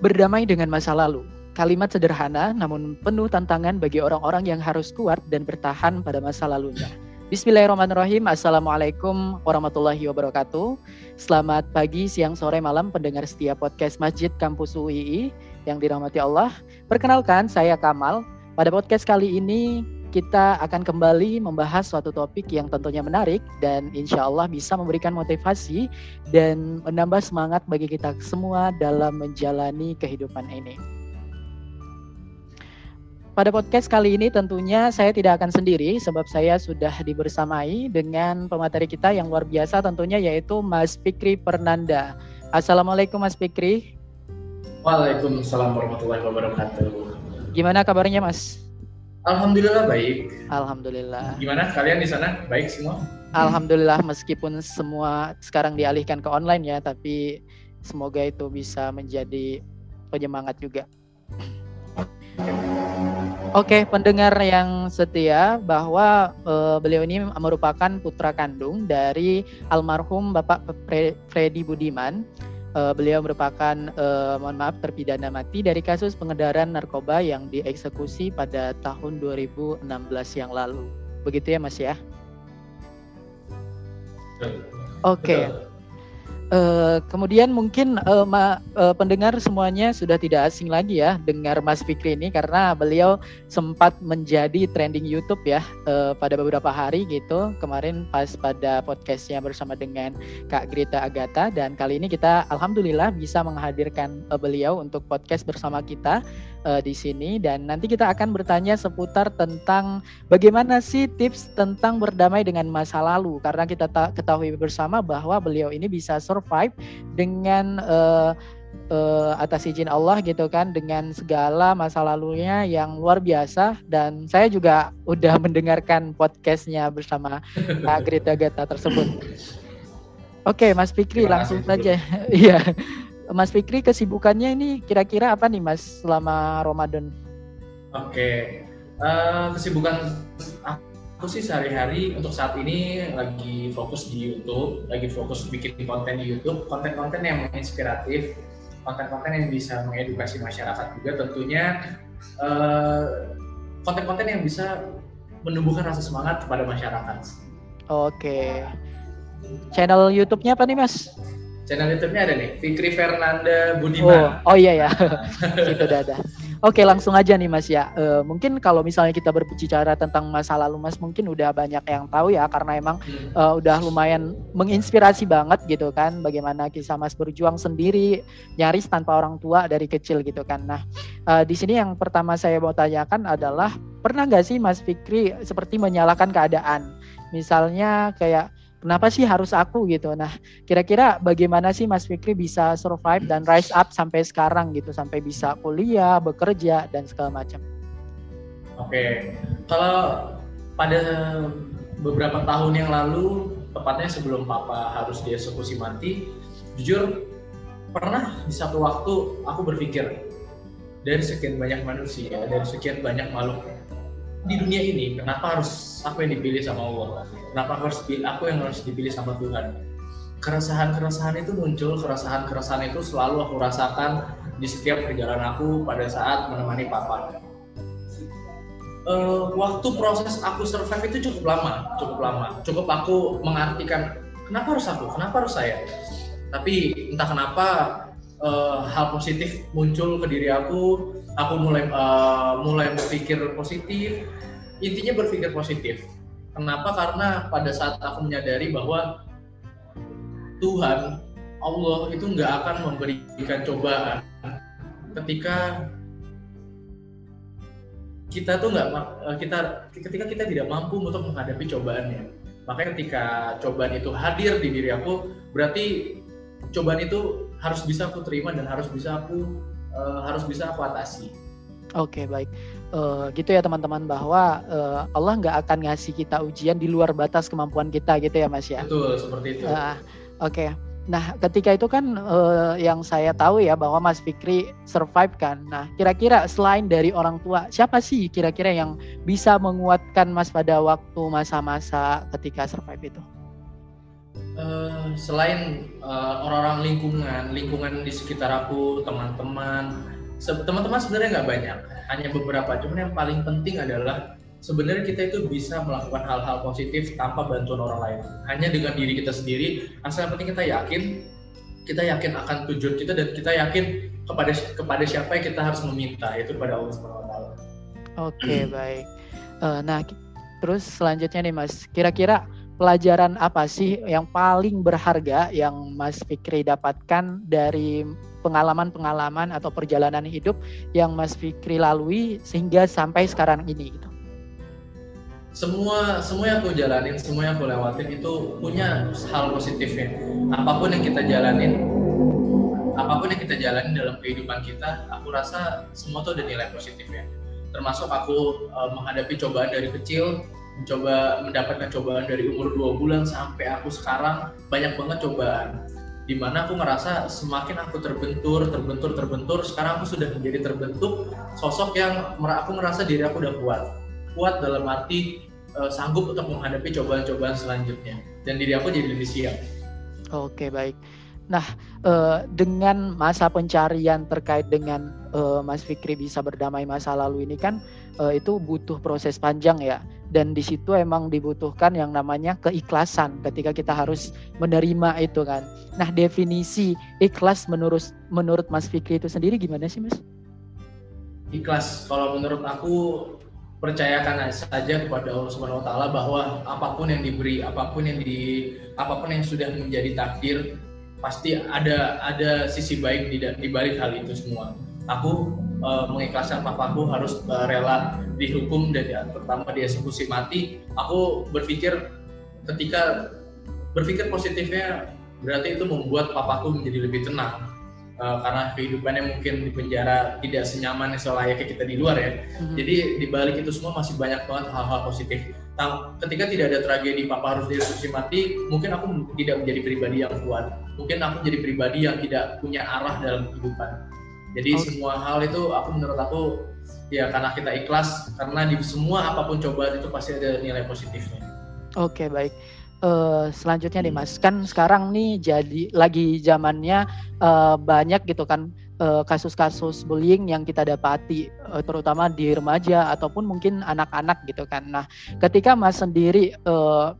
Berdamai dengan masa lalu. Kalimat sederhana namun penuh tantangan bagi orang-orang yang harus kuat dan bertahan pada masa lalunya. Bismillahirrahmanirrahim. Assalamualaikum warahmatullahi wabarakatuh. Selamat pagi, siang, sore, malam pendengar setiap podcast Masjid Kampus UII yang dirahmati Allah. Perkenalkan, saya Kamal. Pada podcast kali ini kita akan kembali membahas suatu topik yang tentunya menarik dan insya Allah bisa memberikan motivasi dan menambah semangat bagi kita semua dalam menjalani kehidupan ini. Pada podcast kali ini tentunya saya tidak akan sendiri sebab saya sudah dibersamai dengan pemateri kita yang luar biasa tentunya yaitu Mas Fikri Pernanda. Assalamualaikum Mas Fikri. Waalaikumsalam warahmatullahi wabarakatuh. Gimana kabarnya Mas? Alhamdulillah baik. Alhamdulillah. Gimana kalian di sana? Baik semua? Alhamdulillah meskipun semua sekarang dialihkan ke online ya, tapi semoga itu bisa menjadi penyemangat juga. Oke, pendengar yang setia bahwa uh, beliau ini merupakan putra kandung dari almarhum Bapak Freddy Budiman uh, beliau merupakan uh, mohon maaf terpidana mati dari kasus pengedaran narkoba yang dieksekusi pada tahun 2016 yang lalu. Begitu ya Mas ya? Oke. Okay. Uh, kemudian mungkin uh, ma, uh, pendengar semuanya sudah tidak asing lagi ya dengar Mas Fikri ini karena beliau sempat menjadi trending YouTube ya uh, pada beberapa hari gitu. Kemarin pas pada podcastnya bersama dengan Kak Grita Agatha. Dan kali ini kita alhamdulillah bisa menghadirkan uh, beliau untuk podcast bersama kita uh, di sini dan nanti kita akan bertanya seputar tentang bagaimana sih tips tentang berdamai dengan masa lalu karena kita ketahui bersama bahwa beliau ini bisa survive dengan uh, uh, atas izin Allah gitu kan dengan segala masa lalunya yang luar biasa dan saya juga udah mendengarkan podcastnya bersama Kak Grita Gata tersebut. Oke, Mas Fikri langsung saja. Iya. Mas Fikri kesibukannya ini kira-kira apa nih Mas selama Ramadan? Oke, uh, kesibukan aku sih sehari-hari untuk saat ini lagi fokus di YouTube, lagi fokus bikin konten di YouTube, konten-konten yang menginspiratif, konten-konten yang bisa mengedukasi masyarakat juga tentunya konten konten-konten yang bisa menumbuhkan rasa semangat kepada masyarakat. Oke. Channel YouTube-nya apa nih Mas? Channel YouTube-nya ada nih, Fikri Fernanda Budiman. Oh, oh iya ya, itu udah ada. Oke langsung aja nih Mas ya. Uh, mungkin kalau misalnya kita berbicara tentang masa lalu Mas mungkin udah banyak yang tahu ya karena emang hmm. uh, udah lumayan menginspirasi banget gitu kan bagaimana kisah Mas berjuang sendiri nyaris tanpa orang tua dari kecil gitu kan. Nah uh, di sini yang pertama saya mau tanyakan adalah pernah nggak sih Mas Fikri seperti menyalahkan keadaan? Misalnya kayak kenapa sih harus aku gitu. Nah, kira-kira bagaimana sih Mas Fikri bisa survive dan rise up sampai sekarang gitu, sampai bisa kuliah, bekerja dan segala macam. Oke, kalau pada beberapa tahun yang lalu, tepatnya sebelum Papa harus dieksekusi mati, jujur pernah di satu waktu aku berpikir dari sekian banyak manusia, dari sekian banyak makhluk di dunia ini, kenapa harus aku yang dipilih sama Allah? kenapa harus aku yang harus dipilih sama Tuhan? Keresahan-keresahan itu muncul keresahan-keresahan itu selalu aku rasakan di setiap perjalanan aku pada saat menemani papa. Uh, waktu proses aku survive itu cukup lama cukup lama. Cukup aku mengartikan kenapa harus aku? Kenapa harus saya? Tapi entah kenapa uh, hal positif muncul ke diri aku aku mulai uh, mulai berpikir positif intinya berpikir positif Kenapa? Karena pada saat aku menyadari bahwa Tuhan Allah itu nggak akan memberikan cobaan ketika kita tuh nggak eh, kita ketika kita tidak mampu untuk menghadapi cobaannya. Makanya ketika cobaan itu hadir di diri aku, berarti cobaan itu harus bisa aku terima dan harus bisa aku uh, harus bisa aku atasi. Oke okay, baik uh, gitu ya teman-teman bahwa uh, Allah nggak akan ngasih kita ujian di luar batas kemampuan kita gitu ya Mas ya. Betul seperti itu. Uh, Oke. Okay. Nah, ketika itu kan uh, yang saya tahu ya bahwa Mas Fikri survive kan. Nah, kira-kira selain dari orang tua, siapa sih kira-kira yang bisa menguatkan Mas pada waktu masa-masa ketika survive itu? Uh, selain uh, orang-orang lingkungan, lingkungan di sekitar aku, teman-teman, teman-teman sebenarnya nggak banyak, hanya beberapa. Cuman yang paling penting adalah sebenarnya kita itu bisa melakukan hal-hal positif tanpa bantuan orang lain. Hanya dengan diri kita sendiri, asal penting kita yakin, kita yakin akan tujuan kita dan kita yakin kepada kepada siapa yang kita harus meminta, itu pada Allah Subhanahu Wa Oke baik. Uh, nah terus selanjutnya nih Mas, kira-kira pelajaran apa sih yang paling berharga yang Mas Fikri dapatkan dari pengalaman-pengalaman atau perjalanan hidup yang Mas Fikri lalui sehingga sampai sekarang ini gitu? Semua semua yang aku jalanin, semua yang aku lewatin itu punya hal positifnya. Apa pun yang kita jalanin, apa pun yang kita jalanin dalam kehidupan kita, aku rasa semua tuh ada nilai positifnya. Termasuk aku uh, menghadapi cobaan dari kecil, mencoba mendapatkan cobaan dari umur dua bulan sampai aku sekarang banyak banget cobaan. Di mana aku merasa semakin aku terbentur terbentur terbentur sekarang aku sudah menjadi terbentuk sosok yang aku merasa diri aku udah kuat. Kuat dalam arti uh, sanggup untuk menghadapi cobaan-cobaan selanjutnya. Dan diri aku jadi lebih siap. Oke baik. Nah, uh, dengan masa pencarian terkait dengan uh, Mas Fikri bisa berdamai masa lalu ini kan uh, itu butuh proses panjang ya dan di situ emang dibutuhkan yang namanya keikhlasan ketika kita harus menerima itu kan. Nah, definisi ikhlas menurut menurut Mas Fikri itu sendiri gimana sih, Mas? Ikhlas kalau menurut aku percayakan saja kepada Allah Subhanahu wa taala bahwa apa pun yang diberi, apa pun yang di apa pun yang sudah menjadi takdir pasti ada ada sisi baik di di balik hal itu semua. Aku uh, mengikhlaskan papaku harus uh, rela dihukum dan ya, terutama dieksekusi mati aku berpikir ketika berpikir positifnya berarti itu membuat papaku menjadi lebih tenang. Uh, karena kehidupannya mungkin di penjara tidak senyaman selayaknya kita di luar ya. Hmm. jadi di balik itu semua masih banyak banget hal-hal positif. Nah, ketika tidak ada tragedi papa harus dieksekusi mati mungkin aku tidak menjadi pribadi yang kuat. Mungkin aku jadi pribadi yang tidak punya arah dalam kehidupan jadi okay. semua hal itu aku menurut aku ya karena kita ikhlas karena di semua apa pun cobaan itu pasti ada nilai positifnya. Oke okay, baik. Uh, selanjutnya nih Mas, kan sekarang nih jadi lagi zamannya uh, banyak gitu kan kasus-kasus uh, bullying yang kita dapati uh, terutama di remaja ataupun mungkin anak-anak gitu kan. Nah, ketika Mas sendiri uh,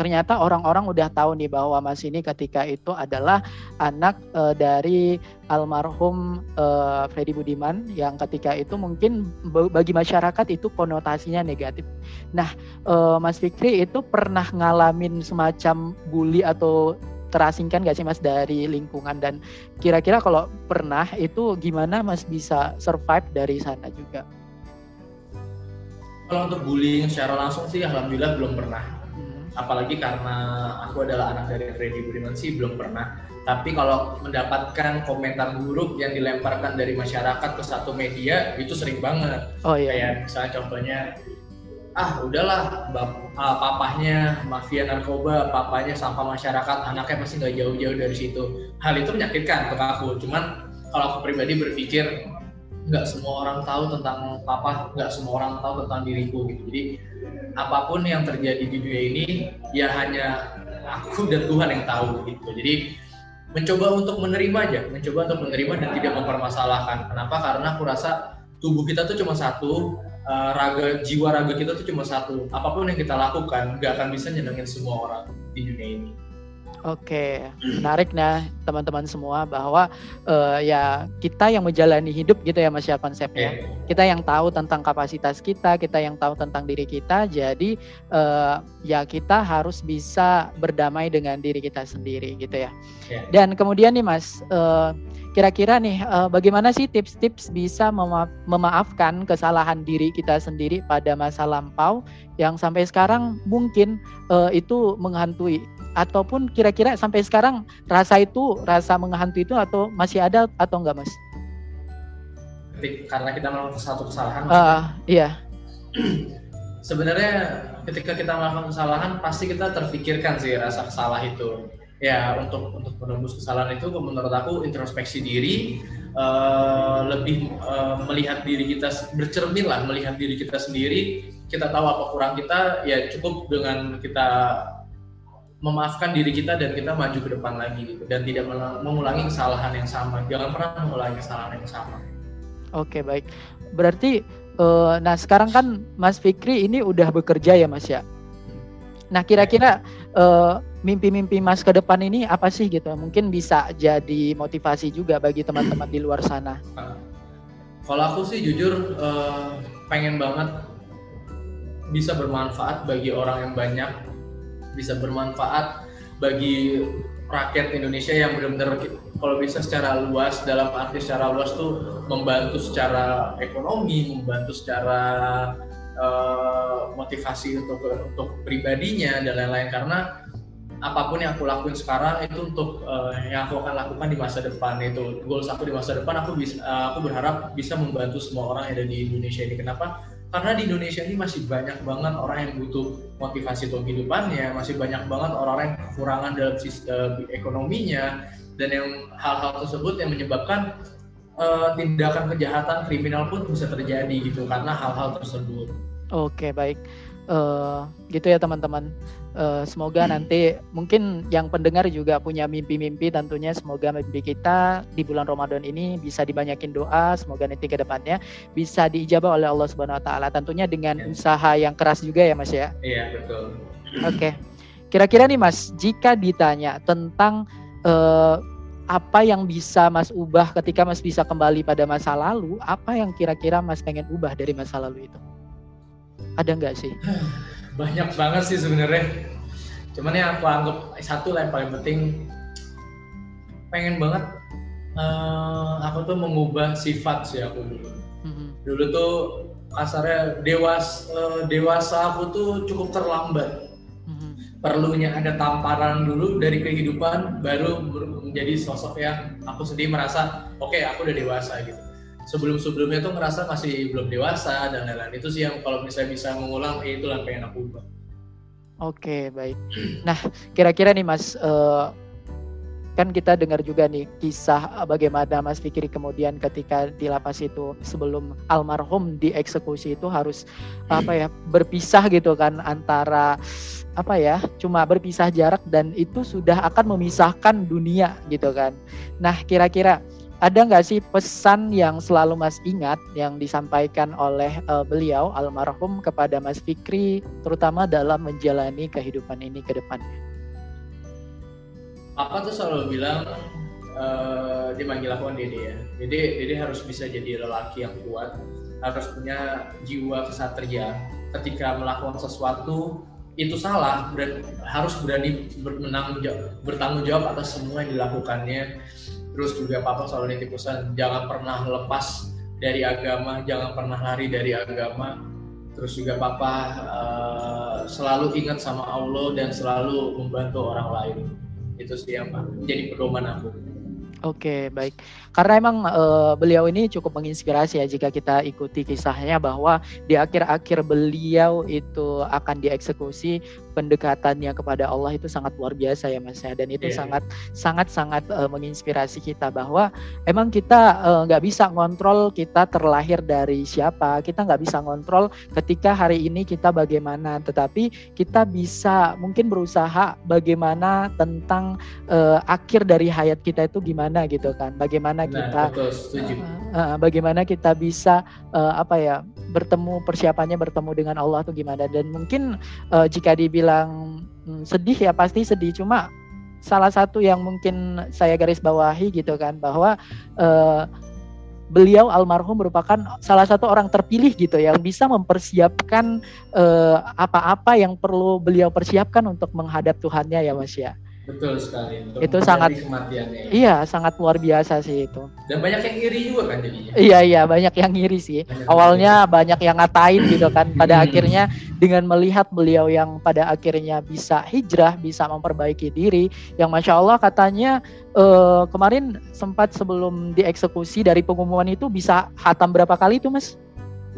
ternyata orang-orang udah tahu nih bahwa Mas ini ketika itu adalah anak uh, dari almarhum uh, Freddy Budiman yang ketika itu mungkin bagi masyarakat itu konotasinya negatif. Nah, uh, Mas Fikri itu pernah ngalamin semacam bully atau terasingkan gak sih Mas dari lingkungan dan kira-kira kalau pernah itu gimana Mas bisa survive dari sana juga? Kalau untuk bullying secara langsung sih alhamdulillah belum pernah apalagi karena aku adalah anak dari Freddy Budiman sih belum pernah. Tapi kalau mendapatkan komentar buruk yang dilemparkan dari masyarakat ke satu media itu sering banget. Oh, iya. kayak misalnya contohnya ah udahlah bap, ah, papahnya mafia narkoba papanya sampah masyarakat anaknya masih nggak jauh-jauh dari situ. Hal itu menyakitkan untuk aku. Cuman kalau aku pribadi berpikir nggak semua orang tahu tentang papa nggak semua orang tahu tentang diriku gitu. Jadi apa pun yang terjadi di dunia ini ya hanya aku dan Tuhan yang tahu gitu. Jadi mencoba untuk menerima aja mencoba untuk menerima dan tidak mempermasalahkan. Kenapa? Karena aku rasa tubuh kita tuh cuma satu uh, raga jiwa raga kita tuh cuma satu. Apa pun yang kita lakukan nggak akan bisa nyenengin semua orang di dunia ini Oke, menarik nah teman-teman semua bahwa uh, ya kita yang menjalani hidup gitu ya Mas ya konsepnya. Yeah. Kita yang tahu tentang kapasitas kita, kita yang tahu tentang diri kita. Jadi uh, ya kita harus bisa berdamai dengan diri kita sendiri gitu ya. Yeah. Dan kemudian nih Mas, uh, kira-kira nih uh, bagaimana sih tips-tips bisa mema memaafkan kesalahan diri kita sendiri pada masa lampau yang sampai sekarang mungkin uh, itu menghantui ataupun kira-kira sampai sekarang rasa itu rasa menghantui itu atau masih ada atau enggak mas? Karena kita melakukan satu kesalahan. Uh, iya. Sebenarnya ketika kita melakukan kesalahan pasti kita terpikirkan sih rasa kesalah itu. Ya untuk untuk menembus kesalahan itu menurut aku introspeksi diri uh, lebih uh, melihat diri kita bercermin lah melihat diri kita sendiri. Kita tahu apa kurang kita ya cukup dengan kita memaafkan diri kita dan kita maju ke depan lagi gitu. Dan tidak mengulangi kesalahan yang sama. Jangan pernah mengulangi kesalahan yang sama. Oke baik. Berarti uh, nah sekarang kan Mas Fikri ini udah bekerja ya Mas ya? Nah kira-kira uh, mimpi-mimpi Mas ke depan ini apa sih gitu? Mungkin bisa jadi motivasi juga bagi teman-teman di luar sana. Kalau aku sih jujur uh, pengen banget bisa bermanfaat bagi orang yang banyak bisa bermanfaat bagi rakyat Indonesia yang benar-benar kalau bisa secara luas dalam arti secara luas tuh membantu secara ekonomi, membantu secara uh, motivasi untuk untuk pribadinya dan lain-lain. Karena apa pun yang aku lakuin sekarang itu untuk uh, yang aku akan lakukan di masa depan itu goals aku di masa depan aku bisa uh, aku berharap bisa membantu semua orang yang ada di Indonesia ini. Kenapa? Karena di Indonesia ini masih banyak banget orang yang butuh motivasi untuk kehidupannya, masih banyak banget orang-orang yang kekurangan dalam sistem ekonominya, dan yang hal-hal tersebut yang menyebabkan uh, tindakan kejahatan kriminal pun bisa terjadi gitu karena hal-hal tersebut. Oke baik, uh, gitu ya teman-teman. Uh, semoga hmm. nanti mungkin yang pendengar juga punya mimpi-mimpi tentunya semoga mimpi kita di bulan Ramadan ini bisa dibanyakin doa semoga nanti ke depannya bisa diijabah oleh Allah Subhanahu wa taala tentunya dengan ya. usaha yang keras juga ya Mas ya. Iya betul. Oke. Okay. Kira-kira nih Mas, jika ditanya tentang uh, apa yang bisa Mas ubah ketika Mas bisa kembali pada masa lalu, apa yang kira-kira Mas pengen ubah dari masa lalu itu? Ada nggak sih? banyak banget sih sebenarnya cuman ya aku anggap satu lah yang paling penting pengen banget uh, aku tuh mengubah sifat sih aku dulu mm-hmm. dulu tuh kasarnya dewas uh, dewasa aku tuh cukup terlambat mm-hmm. perlunya ada tamparan dulu dari kehidupan baru menjadi sosok yang aku sendiri merasa oke okay, aku udah dewasa gitu sebelum-sebelumnya tuh ngerasa masih belum dewasa dan lain-lain itu sih yang kalau misalnya bisa mengulang eh, itu yang pengen aku ubah. Oke baik. Nah kira-kira nih Mas uh, kan kita dengar juga nih kisah bagaimana Mas Fikri kemudian ketika di lapas itu sebelum almarhum dieksekusi itu harus apa ya berpisah gitu kan antara apa ya cuma berpisah jarak dan itu sudah akan memisahkan dunia gitu kan. Nah kira-kira ada nggak sih pesan yang selalu Mas ingat yang disampaikan oleh uh, beliau almarhum kepada Mas Fikri terutama dalam menjalani kehidupan ini ke depannya? Apa tuh selalu bilang uh, dia manggil aku Dede ya. Dede, Dede harus bisa jadi lelaki yang kuat, harus punya jiwa kesatria. Ketika melakukan sesuatu itu salah, berani, harus berani bertanggung jawab atas semua yang dilakukannya terus juga papa selalu nitip pesan jangan pernah lepas dari agama jangan pernah lari dari agama. Terus juga papa uh, selalu ingat sama Allah dan selalu membantu orang lain. Itu sih yang menjadi pedoman aku Oke, baik. Karena emang uh, beliau ini cukup menginspirasi ya jika kita ikuti kisahnya bahwa di akhir-akhir beliau itu akan dieksekusi pendekatannya kepada Allah itu sangat luar biasa ya Mas ya dan itu yeah. sangat sangat sangat uh, menginspirasi kita bahwa emang kita eh, nggak uh, bisa ngontrol kita terlahir dari siapa kita nggak bisa ngontrol ketika hari ini kita bagaimana tetapi kita bisa mungkin berusaha bagaimana tentang uh, akhir dari hayat kita itu gimana gitu kan. Bagaimana nah, kita betul, Uh, uh, bagaimana kita bisa uh, apa ya bertemu persiapannya bertemu dengan Allah tuh gimana. Dan mungkin uh, jika dibilang hmm, sedih ya pasti sedih. Cuma salah satu yang mungkin saya garis bawahi gitu kan bahwa uh, beliau almarhum merupakan salah satu orang terpilih gitu yang bisa mempersiapkan apa-apa uh, yang perlu beliau persiapkan untuk menghadap Tuhannya ya Mas ya. Betul sekali. Untuk itu sangat Iya, sangat luar biasa sih itu. Dan banyak yang iri juga kan jadinya. Iya, iya, banyak yang iri sih. Banyak Awalnya yang banyak yang ngatain gitu kan. Pada akhirnya dengan melihat beliau yang pada akhirnya bisa hijrah, bisa memperbaiki diri, yang masya Allah katanya uh, kemarin sempat sebelum dieksekusi dari pengumuman itu bisa hatam berapa kali itu, Mas?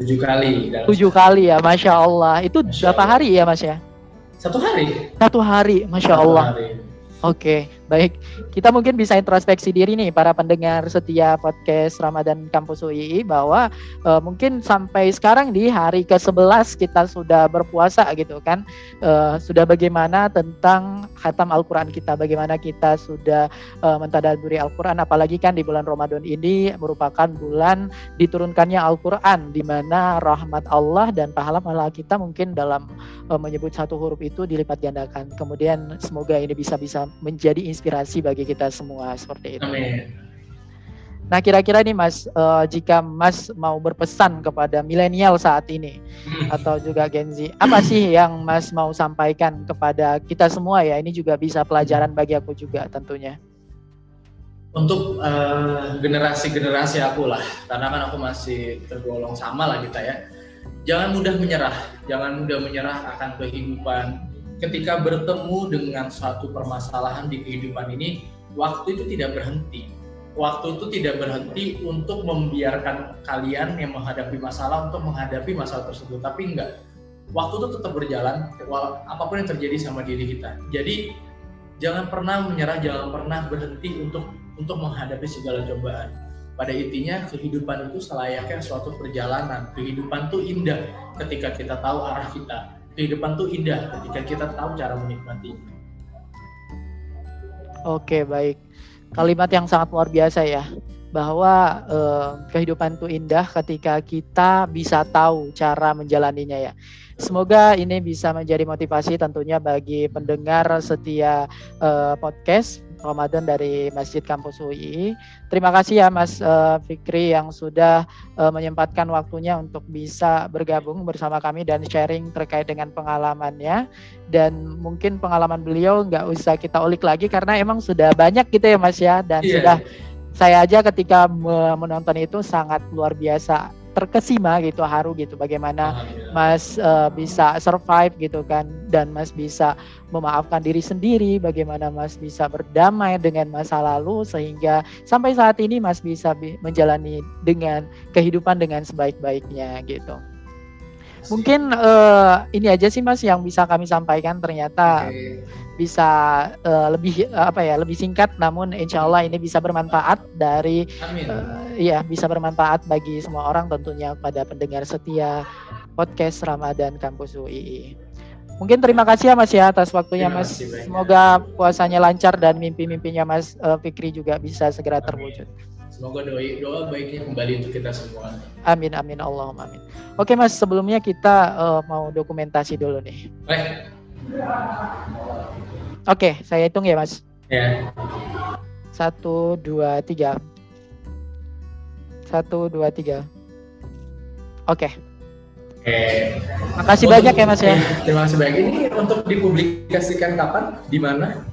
Tujuh kali. Tujuh kali ya, masya Allah. Itu masya berapa Allah. hari ya, Mas ya? Satu hari. Satu hari, masya Satu Allah. Hari Oke, Baik, kita mungkin bisa introspeksi diri nih para pendengar setia podcast Ramadan Kampus UII bahwa uh, mungkin sampai sekarang di hari ke-11 kita sudah berpuasa gitu kan. Uh, sudah bagaimana tentang khatam Al-Qur'an kita, bagaimana kita sudah uh, mentadaburi Al-Qur'an apalagi kan di bulan Ramadan ini merupakan bulan diturunkannya Al-Qur'an di mana rahmat Allah dan pahala-pahala kita mungkin dalam uh, menyebut satu huruf itu dilipat gandakan. Kemudian semoga ini bisa bisa menjadi inspirasi bagi kita semua seperti itu. Amin. Nah kira-kira nih Mas, uh, jika Mas mau berpesan kepada milenial saat ini hmm. atau juga Gen Z, apa sih yang Mas mau sampaikan kepada kita semua ya? Ini juga bisa pelajaran bagi aku juga tentunya. Untuk uh, generasi-generasi aku lah, karena kan aku masih tergolong sama lah kita ya. Jangan mudah menyerah, jangan mudah menyerah akan kehidupan, ketika bertemu dengan suatu permasalahan di kehidupan ini, waktu itu tidak berhenti. Waktu itu tidak berhenti untuk membiarkan kalian yang menghadapi masalah untuk menghadapi masalah tersebut, tapi enggak. Waktu itu tetap berjalan, apa pun yang terjadi sama diri kita. Jadi jangan pernah menyerah, jangan pernah berhenti untuk untuk menghadapi segala cobaan. Pada intinya kehidupan itu selayaknya suatu perjalanan. Kehidupan itu indah ketika kita tahu arah kita kehidupan tuh indah ketika kita tahu cara menikmati. Oke, baik. Kalimat yang sangat luar biasa ya, bahwa eh, kehidupan itu indah ketika kita bisa tahu cara menjalaninya ya. Semoga ini bisa menjadi motivasi tentunya bagi pendengar setia eh, podcast Ramadan dari Masjid Kampus UI. Terima kasih ya Mas uh, Fikri yang sudah uh, menyempatkan waktunya untuk bisa bergabung bersama kami dan sharing terkait dengan pengalamannya. Dan mungkin pengalaman beliau nggak usah kita ulik lagi karena emang sudah banyak gitu ya Mas ya. Dan yeah. sudah saya aja ketika menonton itu sangat luar biasa terkesima gitu haru gitu. Bagaimana Mas uh, bisa survive gitu kan dan Mas bisa memaafkan diri sendiri. Bagaimana Mas bisa berdamai dengan masa lalu sehingga sampai saat ini Mas bisa menjalani dengan kehidupan dengan sebaik-baiknya gitu. Mungkin uh, ini aja sih Mas yang bisa kami sampaikan ternyata okay. bisa uh, lebih uh, apa ya lebih singkat namun insya Allah ini bisa bermanfaat dari Uh, ya bisa bermanfaat bagi semua orang tentunya pada pendengar setia podcast Ramadan Kampus UI. Mungkin terima kasih ya Mas ya atas waktunya Mas. Semoga puasanya lancar dan mimpi-mimpinya Mas uh, Fikri juga bisa segera terwujud. Semoga doa doa baiknya kembali untuk kita semua. Amin amin Allahumma amin. Oke Mas, sebelumnya kita uh, mau dokumentasi dulu nih. Baik. Oke, saya hitung ya Mas. Ya. Satu, dua, tiga. Satu, dua, tiga. Oke. Oke. Makasih untuk, banyak ya Mas ya. Terima kasih banyak. Ini untuk dipublikasikan kapan? Di mana?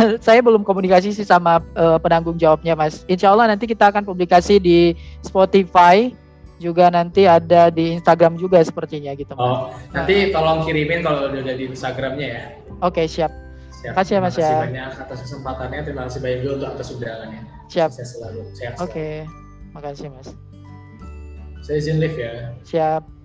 saya belum komunikasi sih sama uh, penanggung jawabnya Mas. Insya Allah nanti kita akan publikasi di Spotify juga nanti ada di Instagram juga sepertinya gitu Mas. Oh, nanti nah. tolong kirimin kalau udah di Instagramnya ya. Oke, okay, siap. Siap. Kasih ya Mas ya. Terima kasih banyak atas kesempatannya. Terima kasih banyak juga untuk atas undangannya. Siap. Saya selalu. Oke. Okay. Makasih Mas. Saya izin live ya. Siap.